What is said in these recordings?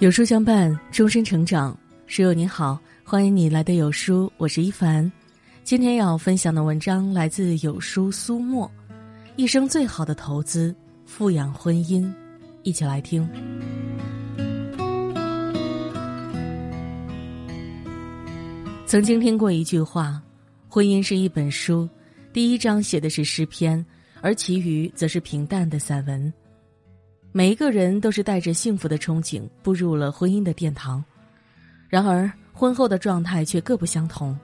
有书相伴，终身成长。室友你好，欢迎你来的有书，我是一凡。今天要分享的文章来自有书苏沫，一生最好的投资，富养婚姻。一起来听。曾经听过一句话：婚姻是一本书，第一章写的是诗篇，而其余则是平淡的散文。每一个人都是带着幸福的憧憬步入了婚姻的殿堂，然而婚后的状态却各不相同。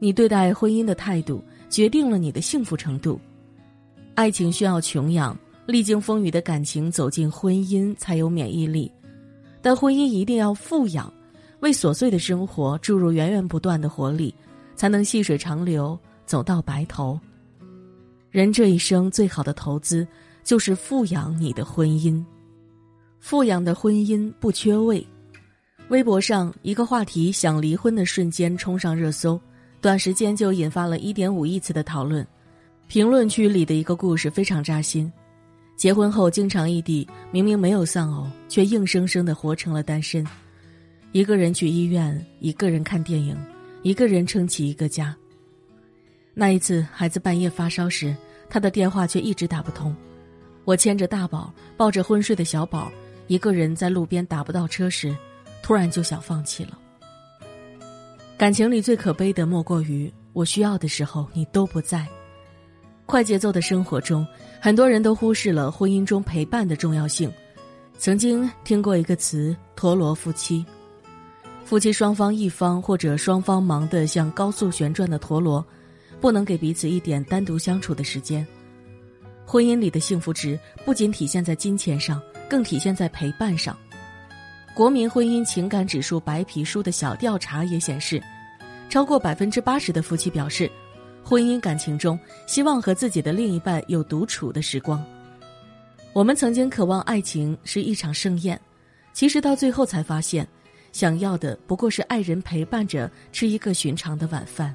你对待婚姻的态度决定了你的幸福程度。爱情需要穷养，历经风雨的感情走进婚姻才有免疫力，但婚姻一定要富养，为琐碎的生活注入源源不断的活力，才能细水长流，走到白头。人这一生最好的投资。就是富养你的婚姻，富养的婚姻不缺位。微博上一个话题“想离婚”的瞬间冲上热搜，短时间就引发了一点五亿次的讨论。评论区里的一个故事非常扎心：结婚后经常异地，明明没有丧偶，却硬生生的活成了单身。一个人去医院，一个人看电影，一个人撑起一个家。那一次，孩子半夜发烧时，他的电话却一直打不通。我牵着大宝，抱着昏睡的小宝，一个人在路边打不到车时，突然就想放弃了。感情里最可悲的莫过于我需要的时候你都不在。快节奏的生活中，很多人都忽视了婚姻中陪伴的重要性。曾经听过一个词“陀螺夫妻”，夫妻双方一方或者双方忙得像高速旋转的陀螺，不能给彼此一点单独相处的时间。婚姻里的幸福值不仅体现在金钱上，更体现在陪伴上。国民婚姻情感指数白皮书的小调查也显示，超过百分之八十的夫妻表示，婚姻感情中希望和自己的另一半有独处的时光。我们曾经渴望爱情是一场盛宴，其实到最后才发现，想要的不过是爱人陪伴着吃一个寻常的晚饭。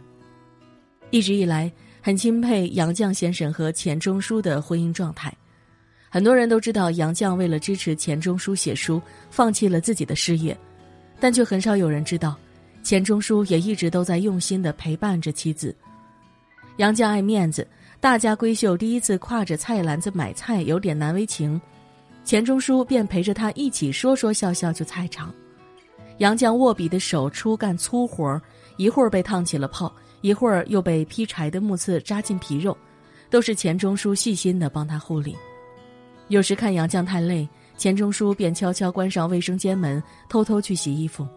一直以来。很钦佩杨绛先生和钱钟书的婚姻状态。很多人都知道杨绛为了支持钱钟书写书，放弃了自己的事业，但却很少有人知道，钱钟书也一直都在用心的陪伴着妻子。杨绛爱面子，大家闺秀第一次挎着菜篮子买菜有点难为情，钱钟书便陪着她一起说说笑笑去菜场。杨绛握笔的手出干粗活一会儿被烫起了泡。一会儿又被劈柴的木刺扎进皮肉，都是钱钟书细心的帮他护理。有时看杨绛太累，钱钟书便悄悄关上卫生间门，偷偷去洗衣服。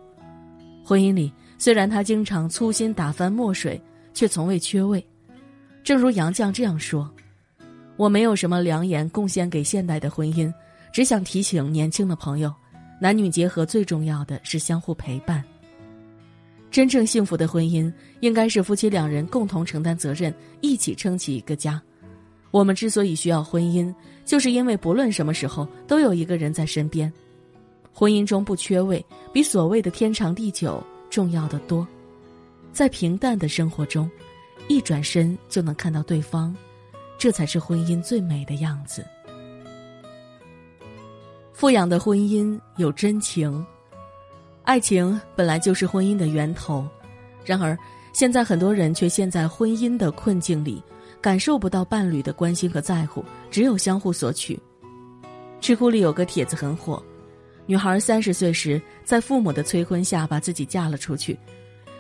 婚姻里，虽然他经常粗心打翻墨水，却从未缺位。正如杨绛这样说：“我没有什么良言贡献给现代的婚姻，只想提醒年轻的朋友，男女结合最重要的是相互陪伴。”真正幸福的婚姻，应该是夫妻两人共同承担责任，一起撑起一个家。我们之所以需要婚姻，就是因为不论什么时候都有一个人在身边。婚姻中不缺位，比所谓的天长地久重要的多。在平淡的生活中，一转身就能看到对方，这才是婚姻最美的样子。富养的婚姻有真情。爱情本来就是婚姻的源头，然而现在很多人却陷在婚姻的困境里，感受不到伴侣的关心和在乎，只有相互索取。知乎里有个帖子很火，女孩三十岁时在父母的催婚下把自己嫁了出去，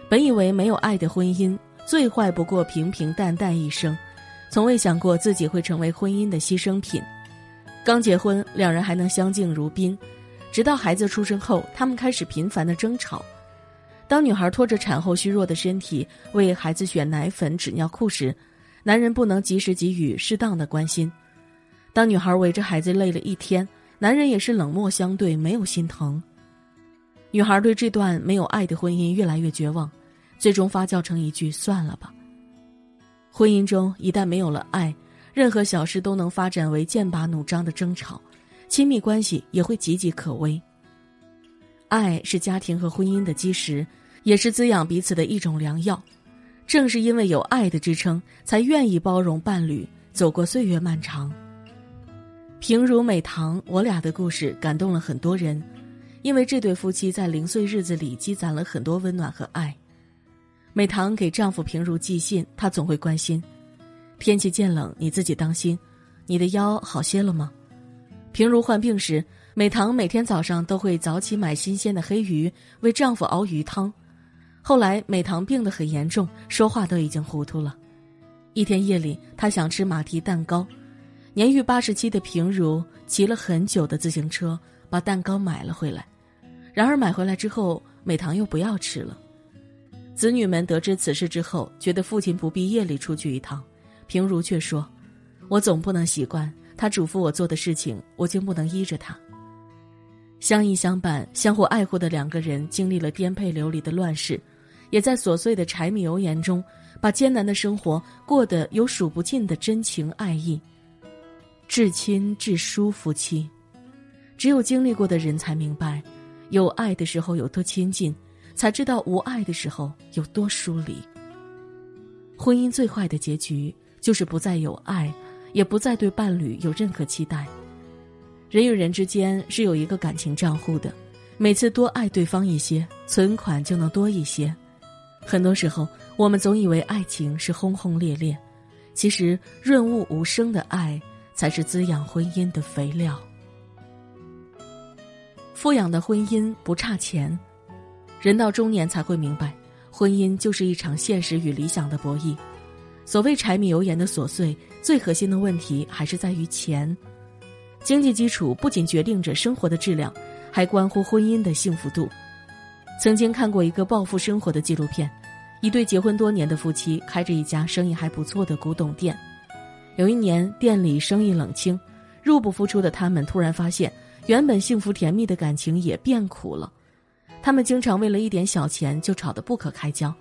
本以为没有爱的婚姻最坏不过平平淡淡一生，从未想过自己会成为婚姻的牺牲品。刚结婚，两人还能相敬如宾。直到孩子出生后，他们开始频繁的争吵。当女孩拖着产后虚弱的身体为孩子选奶粉、纸尿裤时，男人不能及时给予适当的关心；当女孩围着孩子累了一天，男人也是冷漠相对，没有心疼。女孩对这段没有爱的婚姻越来越绝望，最终发酵成一句“算了吧”。婚姻中一旦没有了爱，任何小事都能发展为剑拔弩张的争吵。亲密关系也会岌岌可危。爱是家庭和婚姻的基石，也是滋养彼此的一种良药。正是因为有爱的支撑，才愿意包容伴侣，走过岁月漫长。平如美棠，我俩的故事感动了很多人。因为这对夫妻在零碎日子里积攒了很多温暖和爱。美棠给丈夫平如寄信，她总会关心：“天气渐冷，你自己当心。你的腰好些了吗？”平如患病时，美棠每天早上都会早起买新鲜的黑鱼，为丈夫熬鱼汤。后来美棠病得很严重，说话都已经糊涂了。一天夜里，她想吃马蹄蛋糕，年逾八十七的平如骑了很久的自行车把蛋糕买了回来。然而买回来之后，美棠又不要吃了。子女们得知此事之后，觉得父亲不必夜里出去一趟，平如却说：“我总不能习惯他嘱咐我做的事情，我就不能依着他。”相依相伴、相互爱护的两个人，经历了颠沛流离的乱世，也在琐碎的柴米油盐中，把艰难的生活过得有数不尽的真情爱意。至亲至疏夫妻，只有经历过的人才明白。有爱的时候有多亲近，才知道无爱的时候有多疏离。婚姻最坏的结局就是不再有爱，也不再对伴侣有任何期待。人与人之间是有一个感情账户的，每次多爱对方一些，存款就能多一些。很多时候，我们总以为爱情是轰轰烈烈，其实润物无声的爱才是滋养婚姻的肥料。富养的婚姻不差钱，人到中年才会明白，婚姻就是一场现实与理想的博弈。所谓柴米油盐的琐碎，最核心的问题还是在于钱。经济基础不仅决定着生活的质量，还关乎婚姻的幸福度。曾经看过一个暴富生活的纪录片，一对结婚多年的夫妻开着一家生意还不错的古董店，有一年店里生意冷清，入不敷出的他们突然发现。原本幸福甜蜜的感情也变苦了，他们经常为了一点小钱就吵得不可开交，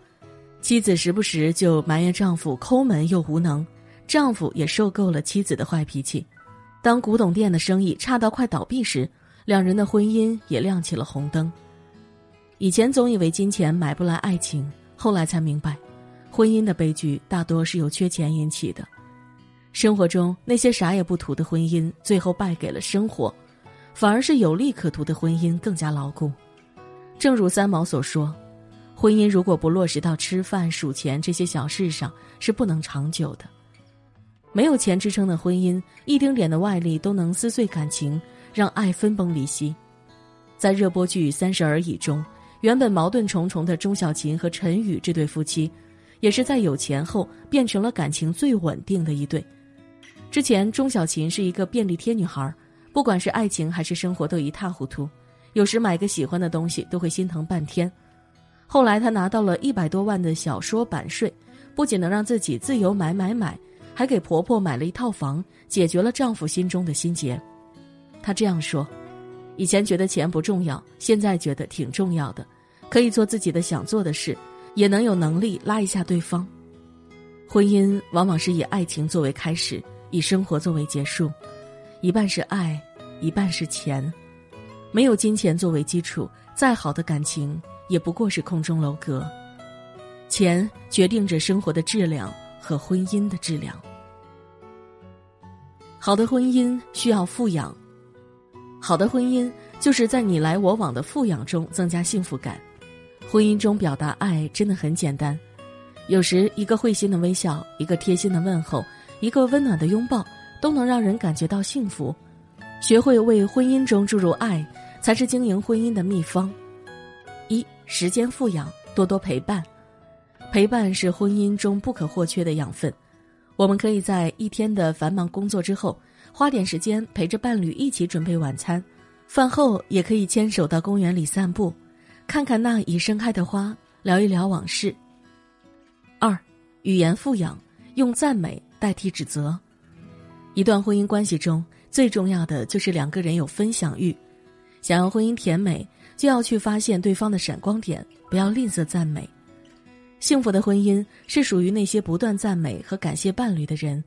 妻子时不时就埋怨丈夫抠门又无能，丈夫也受够了妻子的坏脾气。当古董店的生意差到快倒闭时，两人的婚姻也亮起了红灯。以前总以为金钱买不来爱情，后来才明白，婚姻的悲剧大多是由缺钱引起的。生活中那些啥也不图的婚姻，最后败给了生活。反而是有利可图的婚姻更加牢固。正如三毛所说：“婚姻如果不落实到吃饭、数钱这些小事上，是不能长久的。没有钱支撑的婚姻，一丁点的外力都能撕碎感情，让爱分崩离析。”在热播剧《三十而已》中，原本矛盾重重的钟小琴和陈宇这对夫妻，也是在有钱后变成了感情最稳定的一对。之前，钟小琴是一个便利贴女孩。不管是爱情还是生活，都一塌糊涂。有时买个喜欢的东西都会心疼半天。后来她拿到了一百多万的小说版税，不仅能让自己自由买买买，还给婆婆买了一套房，解决了丈夫心中的心结。她这样说：“以前觉得钱不重要，现在觉得挺重要的，可以做自己的想做的事，也能有能力拉一下对方。婚姻往往是以爱情作为开始，以生活作为结束。”一半是爱，一半是钱，没有金钱作为基础，再好的感情也不过是空中楼阁。钱决定着生活的质量和婚姻的质量。好的婚姻需要富养，好的婚姻就是在你来我往的富养中增加幸福感。婚姻中表达爱真的很简单，有时一个会心的微笑，一个贴心的问候，一个温暖的拥抱。都能让人感觉到幸福，学会为婚姻中注入爱，才是经营婚姻的秘方。时间富养，多多陪伴，陪伴是婚姻中不可或缺的养分。我们可以在一天的繁忙工作之后，花点时间陪着伴侣一起准备晚餐，饭后也可以牵手到公园里散步，看看那已盛开的花，聊一聊往事。二语言富养，用赞美代替指责。一段婚姻关系中最重要的就是两个人有分享欲，想要婚姻甜美，就要去发现对方的闪光点，不要吝啬赞美。幸福的婚姻是属于那些不断赞美和感谢伴侣的人。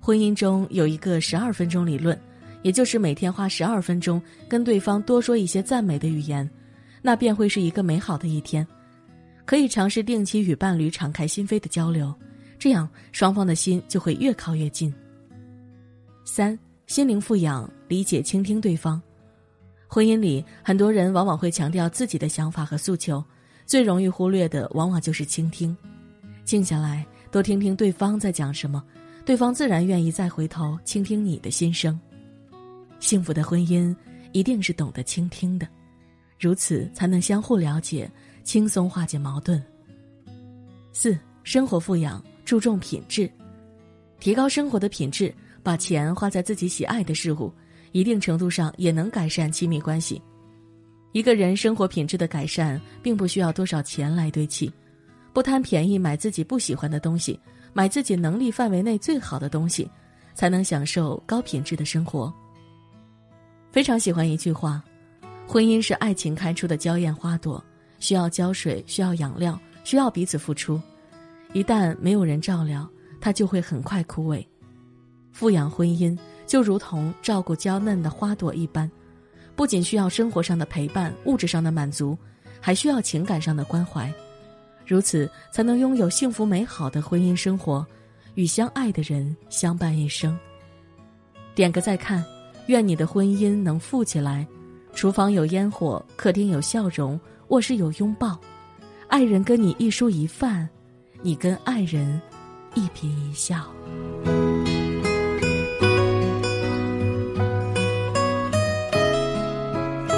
婚姻中有一个十二分钟理论，也就是每天花十二分钟跟对方多说一些赞美的语言，那便会是一个美好的一天。可以尝试定期与伴侣敞开心扉的交流，这样双方的心就会越靠越近。三心灵富养，理解倾听对方。婚姻里，很多人往往会强调自己的想法和诉求，最容易忽略的往往就是倾听。静下来，多听听对方在讲什么，对方自然愿意再回头倾听你的心声。幸福的婚姻一定是懂得倾听的，如此才能相互了解，轻松化解矛盾。四、生活富养，注重品质，提高生活的品质，把钱花在自己喜爱的事物。一定程度上也能改善亲密关系。一个人生活品质的改善，并不需要多少钱来堆砌，不贪便宜买自己不喜欢的东西，买自己能力范围内最好的东西，才能享受高品质的生活。非常喜欢一句话：婚姻是爱情开出的娇艳花朵，需要浇水，需要养料，需要彼此付出。一旦没有人照料，它就会很快枯萎。富养婚姻。就如同照顾娇嫩的花朵一般，不仅需要生活上的陪伴、物质上的满足，还需要情感上的关怀，如此才能拥有幸福美好的婚姻生活，与相爱的人相伴一生。点个再看，愿你的婚姻能富起来，厨房有烟火，客厅有笑容，卧室有拥抱，爱人跟你一蔬一饭，你跟爱人一颦一笑。